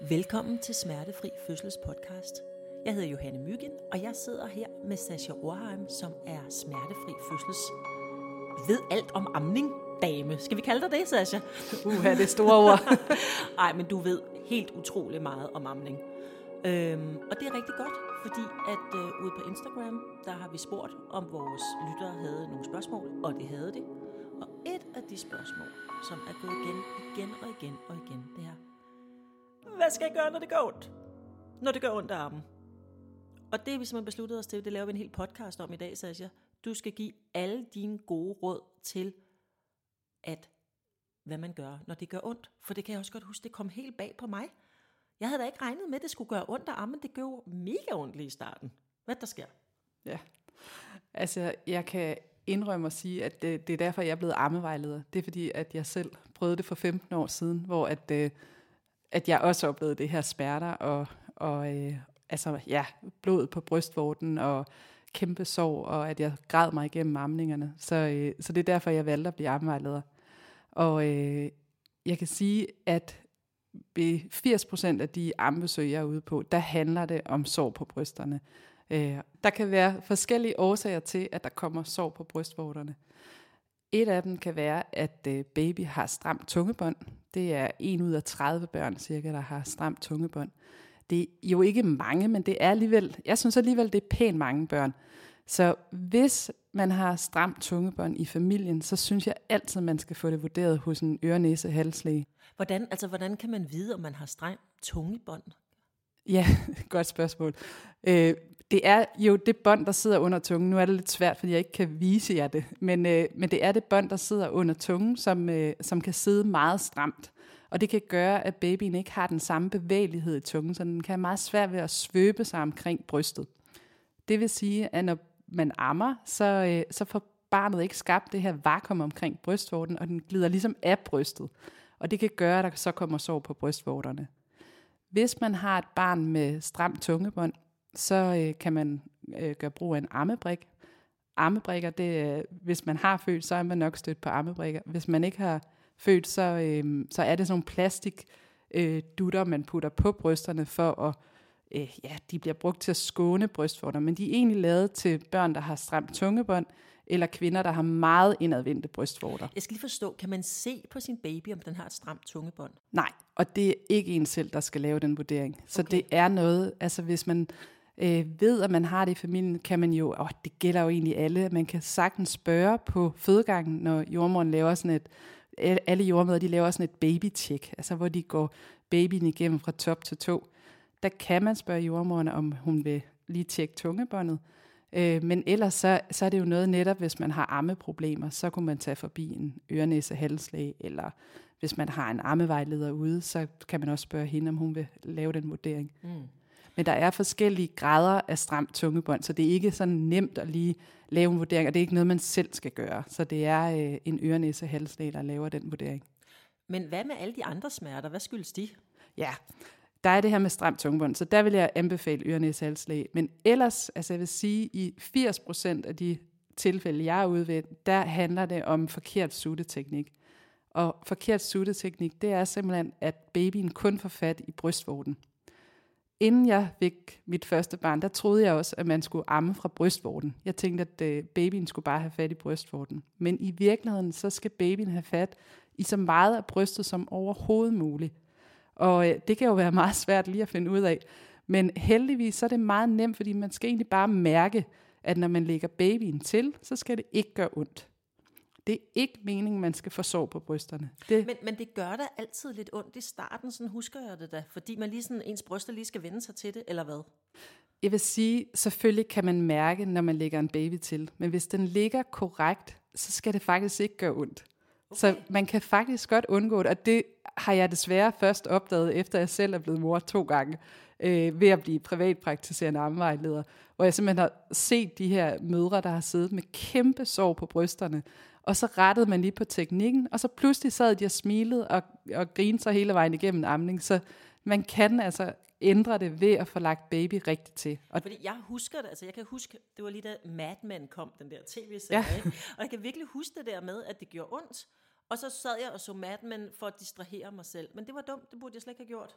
Velkommen til Smertefri Fødsels podcast. Jeg hedder Johanne Myggen, og jeg sidder her med Sascha Orheim, som er Smertefri Fødsels ved alt om amning dame. Skal vi kalde dig det, Sascha? Uha, det er store ord. Nej, men du ved helt utrolig meget om amning. Øhm, og det er rigtig godt, fordi at øh, ude på Instagram, der har vi spurgt, om vores lyttere havde nogle spørgsmål, og det havde de. Og et af de spørgsmål, som er gået igen, igen og igen og igen, det er, hvad skal jeg gøre, når det gør ondt? Når det gør ondt af armen. Og det har vi simpelthen besluttet os til, det laver vi en hel podcast om i dag, Sasha. Du skal give alle dine gode råd til, at hvad man gør, når det gør ondt. For det kan jeg også godt huske, det kom helt bag på mig. Jeg havde da ikke regnet med, at det skulle gøre ondt af armen. Det gjorde mega ondt lige i starten. Hvad der sker? Ja, altså jeg kan indrømme at sige, at det, det er derfor, jeg er blevet ammevejleder. Det er fordi, at jeg selv prøvede det for 15 år siden, hvor at, øh, at jeg også oplevede det her smerter og, og øh, altså, ja, blod på brystvorten og kæmpe sorg, og at jeg græd mig igennem amningerne. Så, øh, så det er derfor, jeg valgte at blive ammevejleder. Og øh, jeg kan sige, at ved 80% af de armbesøg, jeg er ude på, der handler det om sår på brysterne. Øh, der kan være forskellige årsager til, at der kommer sår på brystvorterne. Et af dem kan være, at øh, baby har stramt tungebånd. Det er en ud af 30 børn cirka, der har stramt tungebånd. Det er jo ikke mange, men det er alligevel, jeg synes alligevel, det er pænt mange børn. Så hvis man har stramt tungebånd i familien, så synes jeg altid, man skal få det vurderet hos en ørenæse halslæge. Hvordan, altså, hvordan kan man vide, om man har strengt tungebånd? Ja, godt spørgsmål. Øh, det er jo det bånd, der sidder under tungen. Nu er det lidt svært, fordi jeg ikke kan vise jer det. Men, øh, men det er det bånd, der sidder under tungen, som, øh, som kan sidde meget stramt. Og det kan gøre, at babyen ikke har den samme bevægelighed i tungen, så den kan have meget svært ved at svøbe sig omkring brystet. Det vil sige, at når man ammer, så, øh, så får barnet ikke skabt det her vakuum omkring brystvorten, og den glider ligesom af brystet. Og det kan gøre, at der så kommer sår på brystvorterne. Hvis man har et barn med stramt tungebånd, så øh, kan man øh, gøre brug af en ammebrik. Ammebrikker, det, øh, hvis man har født, så er man nok stødt på ammebrikker. Hvis man ikke har født, så, øh, så er det sådan nogle plastik øh, dutter, man putter på brysterne for at, øh, ja, de bliver brugt til at skåne brystvorter, men de er egentlig lavet til børn, der har stramt tungebånd, eller kvinder, der har meget indadvendte brystvorter. Jeg skal lige forstå, kan man se på sin baby, om den har et stramt tungebånd? Nej, og det er ikke en selv, der skal lave den vurdering. Så okay. det er noget, altså hvis man øh, ved, at man har det i familien, kan man jo, og det gælder jo egentlig alle, man kan sagtens spørge på fødegangen, når jordmoren laver sådan et, alle jordmøder, de laver sådan et baby-check, altså hvor de går babyen igennem fra top til to. Der kan man spørge jordmoren, om hun vil lige tjekke tungebåndet. Øh, men ellers så, så er det jo noget netop, hvis man har ammeproblemer, så kunne man tage forbi en ørenæse halslæge, eller hvis man har en ammevejleder ude, så kan man også spørge hende, om hun vil lave den vurdering. Mm. Men der er forskellige grader af stramt tungebånd, så det er ikke sådan nemt at lige lave en vurdering, og det er ikke noget, man selv skal gøre. Så det er øh, en ørenæse halslæge, der laver den vurdering. Men hvad med alle de andre smerter? Hvad skyldes de? Ja, der er det her med stramt tungebånd, så der vil jeg anbefale ørenæse halslæge. Men ellers, altså jeg vil sige, i 80% af de tilfælde, jeg er ude ved, der handler det om forkert sutteteknik. Og forkert sutteteknik, det er simpelthen, at babyen kun får fat i brystvorten inden jeg fik mit første barn, der troede jeg også, at man skulle amme fra brystvorten. Jeg tænkte, at øh, babyen skulle bare have fat i brystvorten. Men i virkeligheden, så skal babyen have fat i så meget af brystet som overhovedet muligt. Og øh, det kan jo være meget svært lige at finde ud af. Men heldigvis så er det meget nemt, fordi man skal egentlig bare mærke, at når man lægger babyen til, så skal det ikke gøre ondt. Det er ikke meningen, man skal få sår på brysterne. Det. Men, men det gør da altid lidt ondt i starten, sådan husker jeg det da, fordi man lige sådan, ens bryster lige skal vende sig til det, eller hvad? Jeg vil sige, selvfølgelig kan man mærke, når man lægger en baby til, men hvis den ligger korrekt, så skal det faktisk ikke gøre ondt. Okay. Så man kan faktisk godt undgå det, og det har jeg desværre først opdaget, efter jeg selv er blevet mor to gange, øh, ved at blive privatpraktiserende ammevejleder, hvor jeg simpelthen har set de her mødre, der har siddet med kæmpe sår på brysterne, og så rettede man lige på teknikken, og så pludselig sad de og smilede og, og grinede sig hele vejen igennem amning. Så man kan altså ændre det ved at få lagt baby rigtigt til. Og Fordi jeg husker det, altså jeg kan huske, det var lige da Mad Men kom, den der tv-serie, ja. Ikke? og jeg kan virkelig huske det der med, at det gjorde ondt, og så sad jeg og så Mad Men for at distrahere mig selv. Men det var dumt, det burde jeg slet ikke have gjort.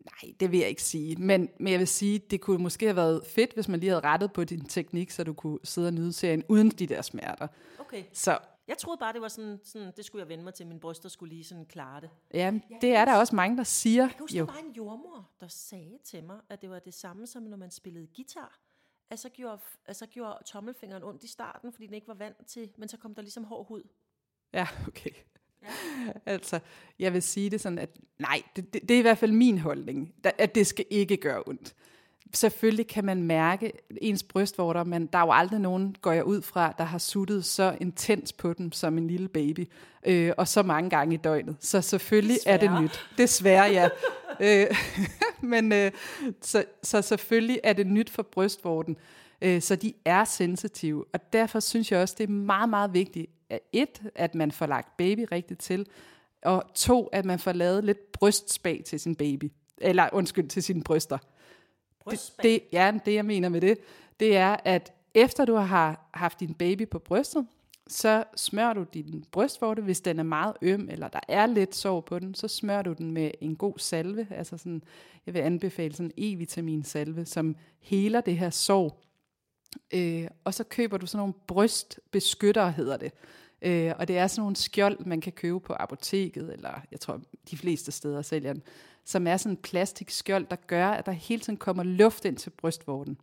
Nej, det vil jeg ikke sige. Men, men jeg vil sige, det kunne måske have været fedt, hvis man lige havde rettet på din teknik, så du kunne sidde og nyde serien uden de der smerter. Okay. Så Jeg troede bare, det var sådan, sådan det skulle jeg vende mig til, min bryster skulle lige sådan klare det. ja, det er der også mange, der siger. Jeg kan huske, Jo. der var en jordmor, der sagde til mig, at det var det samme som når man spillede guitar. At så gjorde, at så gjorde tommelfingeren ondt i starten, fordi den ikke var vant til, men så kom der ligesom hård hud. Ja, okay. Altså, jeg vil sige det sådan, at nej, det, det, det er i hvert fald min holdning, at det skal ikke gøre ondt. Selvfølgelig kan man mærke ens brystvorter, men der er jo aldrig nogen, går jeg ud fra, der har suttet så intens på dem som en lille baby, øh, og så mange gange i døgnet. Så selvfølgelig er det Desværre. nyt. Desværre, ja. øh, men øh, så, så selvfølgelig er det nyt for brystvorten, øh, så de er sensitive. Og derfor synes jeg også, det er meget, meget vigtigt, et, at man får lagt baby rigtigt til, og to, at man får lavet lidt brystspag til sin baby. Eller undskyld, til sine bryster. Det, Brystspag. det, ja, det jeg mener med det, det er, at efter du har haft din baby på brystet, så smører du din brystvorte, hvis den er meget øm, eller der er lidt sår på den, så smører du den med en god salve, altså sådan, jeg vil anbefale sådan en E-vitamin salve, som heler det her sår. Øh, og så køber du sådan nogle brystbeskyttere, hedder det. Øh, og det er sådan nogle skjold, man kan købe på apoteket, eller jeg tror, de fleste steder sælger den, som er sådan en plastikskjold, der gør, at der hele tiden kommer luft ind til brystvorten.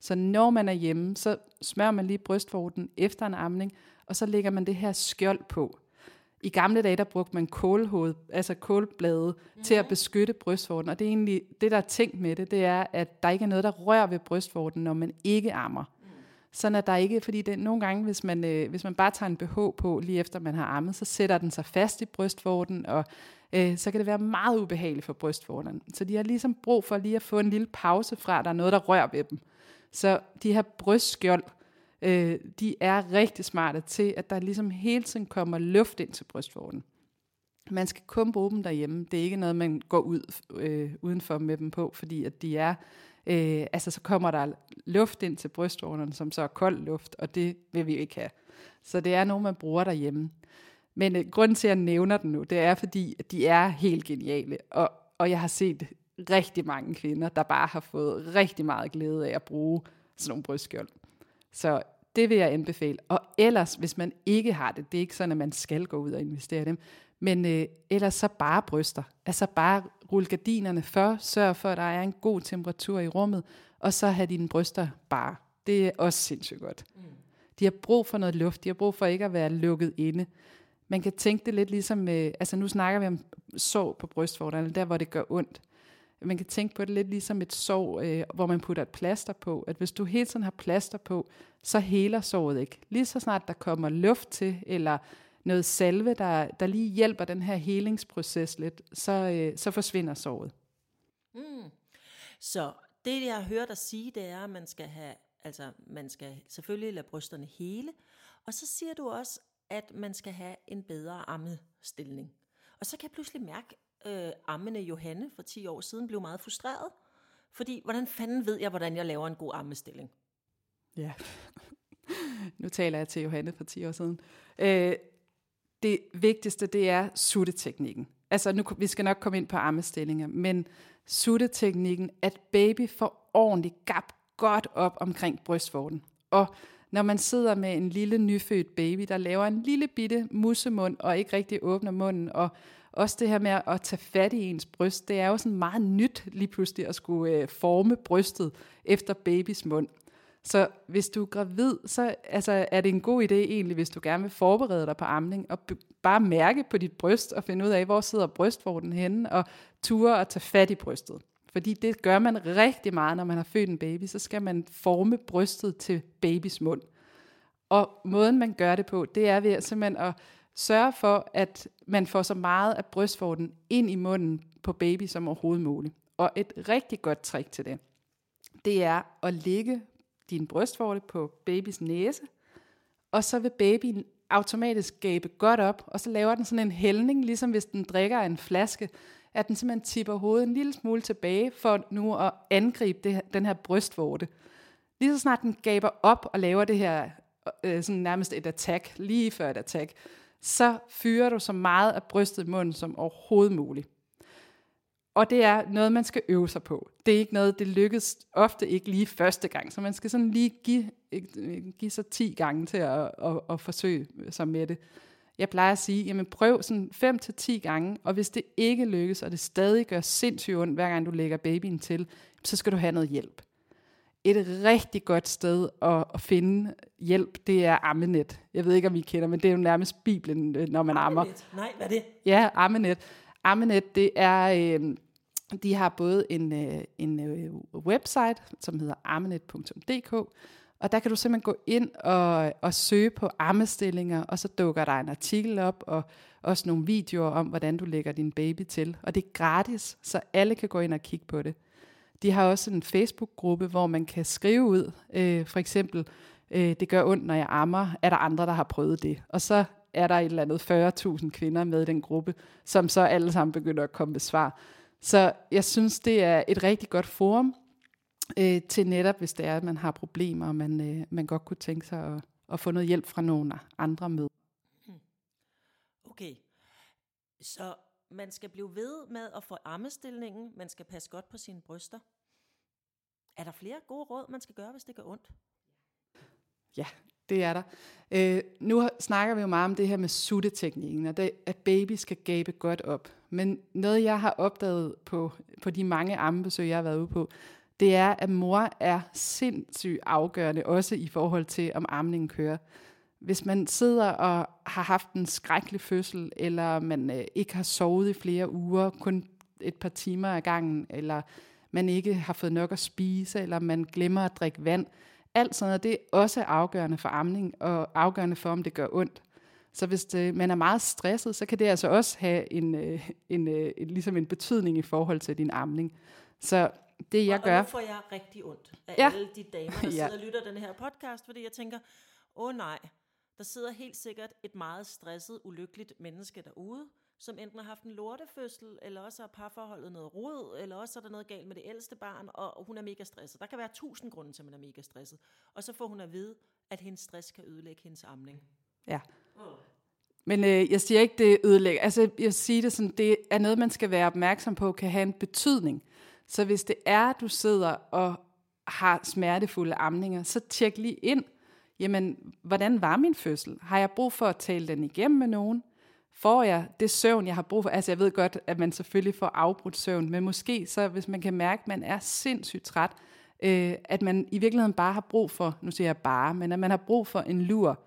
Så når man er hjemme, så smører man lige brystvorten efter en amning, og så lægger man det her skjold på. I gamle dage, der brugte man kålhoved, altså kålblade, mm. til at beskytte brystvorten. Og det er egentlig, det der er tænkt med det, det er, at der ikke er noget, der rører ved brystvorten, når man ikke ammer. Sådan at der ikke, fordi det nogle gange, hvis man, øh, hvis man bare tager en BH på, lige efter man har ammet, så sætter den sig fast i brystvorten, og øh, så kan det være meget ubehageligt for brystvorterne. Så de har ligesom brug for lige at få en lille pause fra, at der er noget, der rører ved dem. Så de her brystskjold, øh, de er rigtig smarte til, at der ligesom hele tiden kommer luft ind til brystvorten. Man skal kun bruge dem derhjemme. Det er ikke noget, man går ud øh, udenfor med dem på, fordi at de er, øh, altså så kommer der luft ind til brystvorterne, som så er kold luft, og det vil vi jo ikke have. Så det er noget, man bruger derhjemme. Men øh, grunden til, at jeg nævner den nu, det er, fordi at de er helt geniale, og, og jeg har set rigtig mange kvinder, der bare har fået rigtig meget glæde af at bruge sådan nogle brystskjold. Så det vil jeg anbefale. Og ellers, hvis man ikke har det, det er ikke sådan, at man skal gå ud og investere i dem, men øh, ellers så bare bryster. Altså bare rulle gardinerne for, sørg for, at der er en god temperatur i rummet, og så have dine bryster bare. Det er også sindssygt godt. Mm. De har brug for noget luft, de har brug for ikke at være lukket inde. Man kan tænke det lidt ligesom, øh, altså nu snakker vi om sår på brystvorterne, der hvor det gør ondt. Man kan tænke på det lidt ligesom et sår, øh, hvor man putter et plaster på. At hvis du hele tiden har plaster på, så heler såret ikke. Lige så snart der kommer luft til, eller noget salve, der, der lige hjælper den her helingsproces lidt, så, øh, så forsvinder såret. Så det, jeg hører dig sige, det er, at man skal have, altså man skal selvfølgelig lade brysterne hele, og så siger du også, at man skal have en bedre ammestilling. Og så kan jeg pludselig mærke, øh, ammende Johanne for 10 år siden blev meget frustreret, fordi hvordan fanden ved jeg, hvordan jeg laver en god ammestilling? Ja. nu taler jeg til Johanne for 10 år siden. Øh, det vigtigste, det er sutteteknikken. Altså, nu, vi skal nok komme ind på armestillinger, men sutteteknikken, at baby får ordentligt gap godt op omkring brystvorten. Og når man sidder med en lille nyfødt baby, der laver en lille bitte mussemund og ikke rigtig åbner munden, og også det her med at tage fat i ens bryst, det er jo sådan meget nyt lige pludselig at skulle øh, forme brystet efter babys mund. Så hvis du er gravid, så altså, er det en god idé egentlig, hvis du gerne vil forberede dig på amning, og bare mærke på dit bryst og finde ud af, hvor sidder brystvorten henne, og ture og tage fat i brystet. Fordi det gør man rigtig meget, når man har født en baby, så skal man forme brystet til babys mund. Og måden man gør det på, det er ved simpelthen at sørge for, at man får så meget af brystvorten ind i munden på baby som overhovedet muligt. Og et rigtig godt trick til det, det er at ligge din brystvorte på babys næse, og så vil babyen automatisk gabe godt op, og så laver den sådan en hældning, ligesom hvis den drikker en flaske, at den simpelthen tipper hovedet en lille smule tilbage, for nu at angribe det, her- den her brystvorte. Lige så snart den gaber op og laver det her, øh, sådan nærmest et attack, lige før et attack, så fyrer du så meget af brystet i munden som overhovedet muligt og det er noget, man skal øve sig på. Det er ikke noget, det lykkes ofte ikke lige første gang, så man skal sådan lige give, give sig 10 gange til at, at, at forsøge sig med det. Jeg plejer at sige, jamen prøv sådan 5 til 10 gange, og hvis det ikke lykkes, og det stadig gør sindssygt ondt, hver gang du lægger babyen til, så skal du have noget hjælp. Et rigtig godt sted at, at finde hjælp, det er Ammenet. Jeg ved ikke, om I kender, men det er jo nærmest Bibelen, øh, når man ammer. Nej, hvad er det? Ja, Ammenet. Ammenet, det er, øh, de har både en, øh, en øh, website, som hedder ammenet.dk, og der kan du simpelthen gå ind og, og søge på ammestillinger, og så dukker der en artikel op, og også nogle videoer om, hvordan du lægger din baby til. Og det er gratis, så alle kan gå ind og kigge på det. De har også en Facebook-gruppe, hvor man kan skrive ud, øh, for eksempel, øh, det gør ondt, når jeg ammer, er der andre, der har prøvet det? Og så er der et eller andet 40.000 kvinder med i den gruppe, som så alle sammen begynder at komme med svar. Så jeg synes, det er et rigtig godt forum øh, til netop, hvis det er, at man har problemer, og man, øh, man godt kunne tænke sig at, at få noget hjælp fra nogle andre med. Hmm. Okay, så man skal blive ved med at få armestillingen, man skal passe godt på sine bryster. Er der flere gode råd, man skal gøre, hvis det gør ondt? Ja, det er der. Øh, nu snakker vi jo meget om det her med sutteteknikken, og det, at baby skal gabe godt op. Men noget, jeg har opdaget på, på de mange ammebesøg, jeg har været ude på, det er, at mor er sindssygt afgørende, også i forhold til, om amningen kører. Hvis man sidder og har haft en skrækkelig fødsel, eller man øh, ikke har sovet i flere uger, kun et par timer ad gangen, eller man ikke har fået nok at spise, eller man glemmer at drikke vand, alt sådan noget, det er også afgørende for amning, og afgørende for, om det gør ondt. Så hvis det, man er meget stresset, så kan det altså også have en, øh, en, øh, en, ligesom en betydning i forhold til din amning. Så det jeg og, gør... Og nu får jeg rigtig ondt af ja. alle de damer, der sidder ja. og lytter den her podcast, fordi jeg tænker, åh oh, nej, der sidder helt sikkert et meget stresset, ulykkeligt menneske derude, som enten har haft en lortefødsel, eller også har parforholdet noget rod, eller også er der noget galt med det ældste barn, og hun er mega stresset. Der kan være tusind grunde til, at man er mega stresset. Og så får hun at vide, at hendes stress kan ødelægge hendes amning. Ja. Men øh, jeg siger ikke, det ødelægger. Altså, jeg siger det sådan, det er noget, man skal være opmærksom på, kan have en betydning. Så hvis det er, at du sidder og har smertefulde amninger, så tjek lige ind, jamen, hvordan var min fødsel? Har jeg brug for at tale den igennem med nogen? Får jeg det søvn, jeg har brug for? Altså, jeg ved godt, at man selvfølgelig får afbrudt søvn, men måske så, hvis man kan mærke, at man er sindssygt træt, øh, at man i virkeligheden bare har brug for, nu siger jeg bare, men at man har brug for en lur.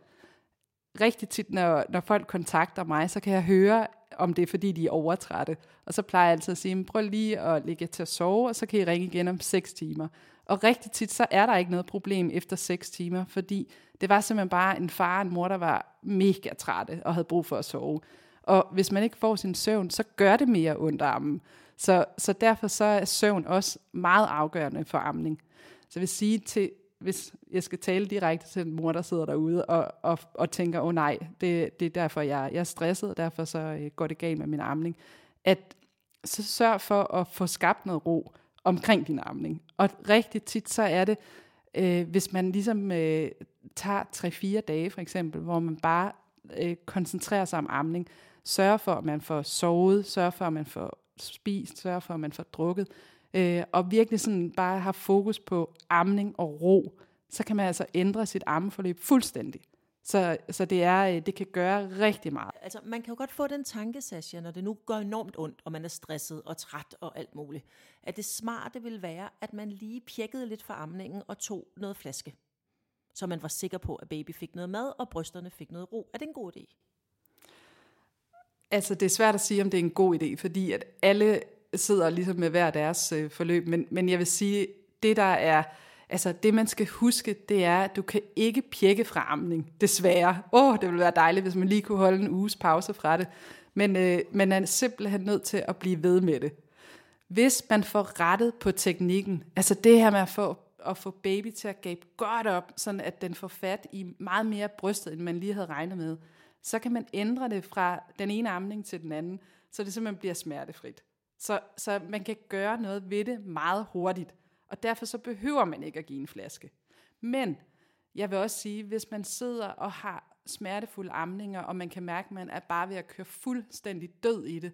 Rigtig tit, når, når folk kontakter mig, så kan jeg høre, om det er fordi, de er overtrætte. Og så plejer jeg altid at sige, prøv lige at ligge til at sove, og så kan I ringe igen om 6 timer. Og rigtig tit, så er der ikke noget problem efter 6 timer, fordi det var simpelthen bare en far og en mor, der var mega trætte og havde brug for at sove. Og hvis man ikke får sin søvn, så gør det mere ondt armen. Så, så derfor så er søvn også meget afgørende for amning. Så jeg vil sige til, hvis jeg skal tale direkte til en mor, der sidder derude og, og, og tænker, åh oh, nej, det, det er derfor, jeg, jeg er stresset, og derfor så øh, går det galt med min amning, at så sørg for at få skabt noget ro omkring din amning. Og rigtig tit så er det, øh, hvis man ligesom øh, tager 3-4 dage for eksempel, hvor man bare øh, koncentrerer sig om amning, sørger for, at man får sovet, sørger for, at man får spist, sørger for, at man får drukket, øh, og virkelig sådan bare har fokus på amning og ro, så kan man altså ændre sit ammeforløb fuldstændig. Så, så det, er, øh, det kan gøre rigtig meget. Altså, man kan jo godt få den tanke, Sasha, når det nu går enormt ondt, og man er stresset og træt og alt muligt, at det smarte vil være, at man lige pjekkede lidt for amningen og tog noget flaske. Så man var sikker på, at baby fik noget mad, og brysterne fik noget ro. Er det en god idé? Altså, det er svært at sige, om det er en god idé, fordi at alle sidder ligesom med hver deres øh, forløb, men, men jeg vil sige, det der er, altså det man skal huske, det er, at du kan ikke pjekke fra amning, desværre. Åh, oh, det ville være dejligt, hvis man lige kunne holde en uges pause fra det, men øh, man er simpelthen nødt til at blive ved med det. Hvis man får rettet på teknikken, altså det her med at få, at få baby til at gabe godt op, sådan at den får fat i meget mere brystet, end man lige havde regnet med, så kan man ændre det fra den ene amning til den anden, så det simpelthen bliver smertefrit. Så, så man kan gøre noget ved det meget hurtigt, og derfor så behøver man ikke at give en flaske. Men jeg vil også sige, hvis man sidder og har smertefulde amninger, og man kan mærke, at man er bare ved at køre fuldstændig død i det,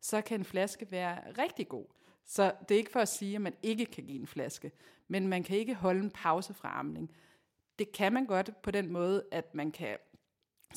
så kan en flaske være rigtig god. Så det er ikke for at sige, at man ikke kan give en flaske, men man kan ikke holde en pause fra amning. Det kan man godt på den måde, at man kan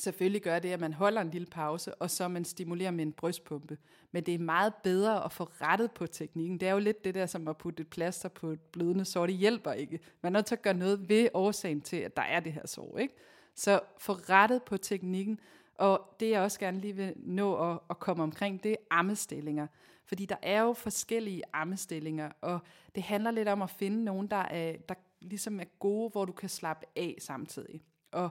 selvfølgelig gøre det, at man holder en lille pause, og så man stimulerer med en brystpumpe. Men det er meget bedre at få rettet på teknikken. Det er jo lidt det der, som at putte et plaster på et blødende sår. Det hjælper ikke. Man er nødt til at gøre noget ved årsagen til, at der er det her sår. Ikke? Så få rettet på teknikken, og det jeg også gerne lige vil nå at, at komme omkring, det er ammestillinger. Fordi der er jo forskellige ammestillinger, og det handler lidt om at finde nogen, der, er, der ligesom er gode, hvor du kan slappe af samtidig. Og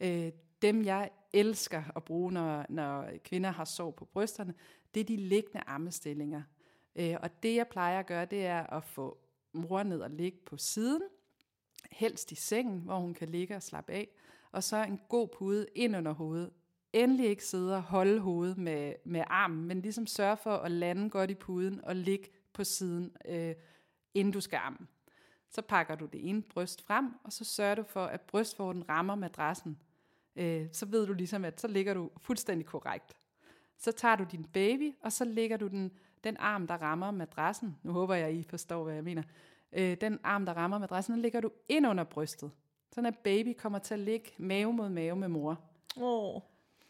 øh, dem, jeg elsker at bruge, når, når kvinder har sår på brysterne, det er de liggende ammestillinger. Øh, og det, jeg plejer at gøre, det er at få mor ned og ligge på siden, helst i sengen, hvor hun kan ligge og slappe af, og så en god pude ind under hovedet. Endelig ikke sidde og holde hovedet med, med armen, men ligesom sørge for at lande godt i puden og ligge på siden, øh, inden du skal amme. Så pakker du det ene bryst frem, og så sørger du for, at brystvorten rammer madrassen. Øh, så ved du ligesom, at så ligger du fuldstændig korrekt. Så tager du din baby, og så lægger du den, den arm, der rammer madrassen. Nu håber jeg, I forstår, hvad jeg mener. Øh, den arm, der rammer madrassen, den lægger du ind under brystet. Sådan at baby kommer til at ligge mave mod mave med mor. Oh.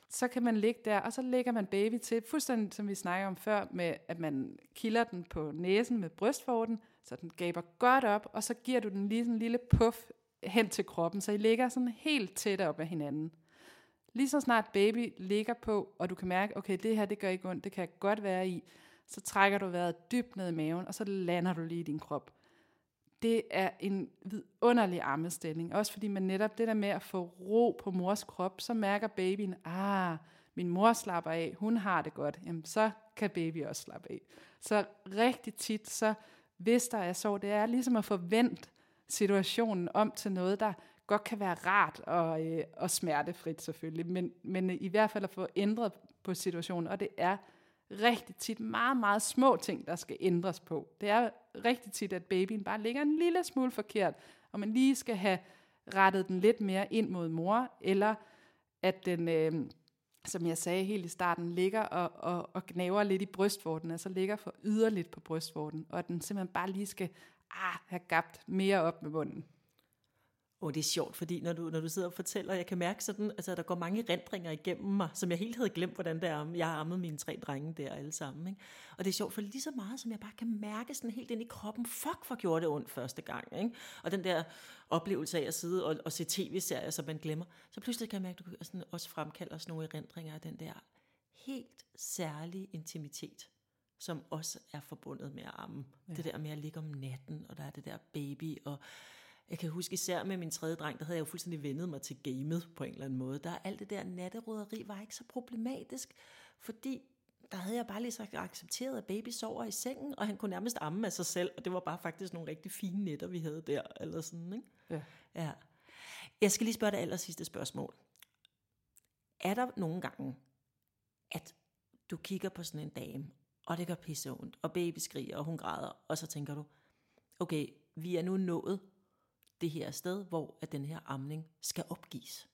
Så kan man ligge der, og så lægger man baby til, fuldstændig som vi snakker om før, med at man kilder den på næsen med brystvorten, så den gaber godt op, og så giver du den lige sådan en lille puff hen til kroppen, så I ligger sådan helt tæt op af hinanden. Lige så snart baby ligger på, og du kan mærke, okay, det her, det gør ikke ondt, det kan jeg godt være i, så trækker du vejret dybt ned i maven, og så lander du lige i din krop. Det er en vidunderlig armestilling, også fordi man netop det der med at få ro på mors krop, så mærker babyen, ah, min mor slapper af, hun har det godt, jamen så kan baby også slappe af. Så rigtig tit, så hvis der er så, det er ligesom at forvente situationen om til noget, der godt kan være rart og, øh, og smertefrit selvfølgelig, men, men i hvert fald at få ændret på situationen, og det er rigtig tit meget, meget små ting, der skal ændres på. Det er rigtig tit, at babyen bare ligger en lille smule forkert, og man lige skal have rettet den lidt mere ind mod mor, eller at den, øh, som jeg sagde helt i starten, ligger og, og, og gnaver lidt i brystvorten, altså ligger for yderligt på brystvorten, og at den simpelthen bare lige skal ah, have gabt mere op med munden. Og det er sjovt, fordi når du, når du sidder og fortæller, jeg kan mærke sådan, altså, at der går mange rendringer igennem mig, som jeg helt havde glemt, hvordan det er. Jeg har ammet mine tre drenge der alle sammen. Ikke? Og det er sjovt, for lige så meget, som jeg bare kan mærke sådan helt ind i kroppen, fuck, for gjorde det ondt første gang. Ikke? Og den der oplevelse af at sidde og, og se tv-serier, som man glemmer, så pludselig kan jeg mærke, at du sådan også fremkalder sådan nogle erindringer af den der helt særlige intimitet som også er forbundet med at amme. Ja. Det der med at ligge om natten, og der er det der baby, og jeg kan huske især med min tredje dreng, der havde jeg jo fuldstændig vendet mig til gamet på en eller anden måde. Der er alt det der natteråderi var ikke så problematisk, fordi der havde jeg bare lige så accepteret, at baby sover i sengen, og han kunne nærmest amme af sig selv, og det var bare faktisk nogle rigtig fine nætter, vi havde der, eller sådan, ikke? Ja. ja. Jeg skal lige spørge det aller sidste spørgsmål. Er der nogle gange, at du kigger på sådan en dame, og det gør pisse ondt, og baby skriger, og hun græder, og så tænker du, okay, vi er nu nået det her sted, hvor at den her amning skal opgives?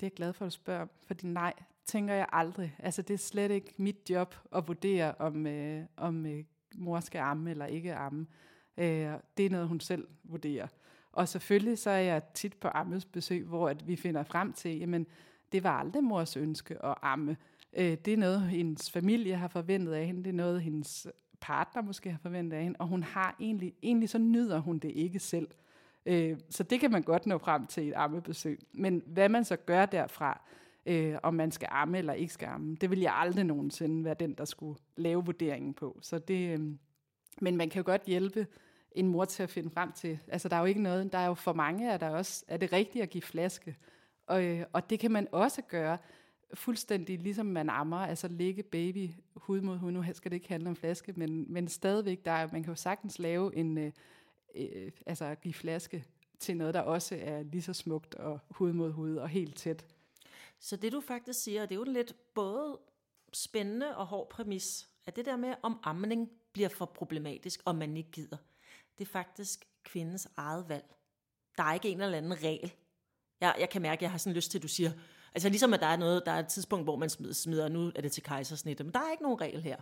Det er jeg glad for, at du spørger, fordi nej, tænker jeg aldrig. Altså det er slet ikke mit job at vurdere, om, øh, om øh, mor skal amme eller ikke amme. Øh, det er noget, hun selv vurderer. Og selvfølgelig så er jeg tit på ammes besøg, hvor at vi finder frem til, jamen det var aldrig mors ønske at amme. Øh, Øh, det er noget, hendes familie har forventet af hende, det er noget, hendes partner måske har forventet af hende, og hun har egentlig, egentlig så nyder hun det ikke selv. Øh, så det kan man godt nå frem til et ammebesøg. Men hvad man så gør derfra, øh, om man skal amme eller ikke skal amme, det vil jeg aldrig nogensinde være den, der skulle lave vurderingen på. Så det, øh, men man kan jo godt hjælpe en mor til at finde frem til, altså der er jo ikke noget, der er jo for mange, at der også er det rigtigt at give flaske. Og, øh, og det kan man også gøre, fuldstændig ligesom man ammer, altså ligge baby hud mod hud. Nu skal det ikke handle om flaske, men, men stadigvæk, der, man kan jo sagtens lave en, øh, øh, altså give flaske til noget, der også er lige så smukt og hud mod hud og helt tæt. Så det du faktisk siger, det er jo lidt både spændende og hård præmis, at det der med, om amning bliver for problematisk, og man ikke gider, det er faktisk kvindens eget valg. Der er ikke en eller anden regel. Jeg, jeg kan mærke, at jeg har sådan lyst til, at du siger, Altså ligesom at der er noget, der er et tidspunkt, hvor man smider, nu er det til kejsersnit, men der er ikke nogen regel her.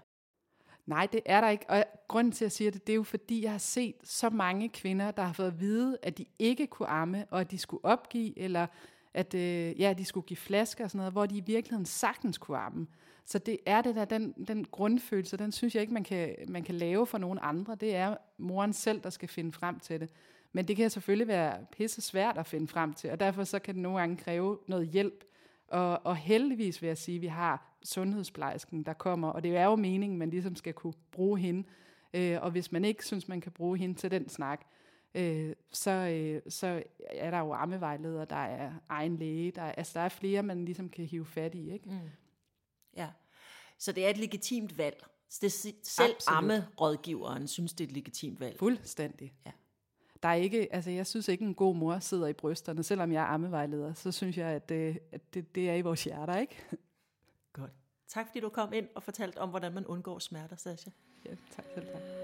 Nej, det er der ikke. Og grunden til, at jeg siger det, det er jo fordi, jeg har set så mange kvinder, der har fået at vide, at de ikke kunne amme, og at de skulle opgive, eller at øh, ja, de skulle give flasker og sådan noget, hvor de i virkeligheden sagtens kunne amme. Så det er det der, den, den grundfølelse, den synes jeg ikke, man kan, man kan lave for nogen andre. Det er moren selv, der skal finde frem til det. Men det kan selvfølgelig være pisse svært at finde frem til, og derfor så kan det nogle gange kræve noget hjælp. Og, og heldigvis vil jeg sige, at vi har sundhedsplejersken, der kommer, og det er jo meningen, man ligesom skal kunne bruge hende. Øh, og hvis man ikke synes, man kan bruge hende til den snak, øh, så, øh, så er der jo ammevejledere, der er egen læge, der er, altså der er flere, man ligesom kan hive fat i. Ikke? Mm. Ja, så det er et legitimt valg. Det, selv amme-rådgiveren synes, det er et legitimt valg. Fuldstændig. Ja. Der er ikke, altså jeg synes ikke, en god mor sidder i brysterne, selvom jeg er ammevejleder, så synes jeg, at, det, at det, det er i vores hjerter, ikke? Godt. Tak fordi du kom ind og fortalte om, hvordan man undgår smerter, Sasha. Ja, tak selv. Tak.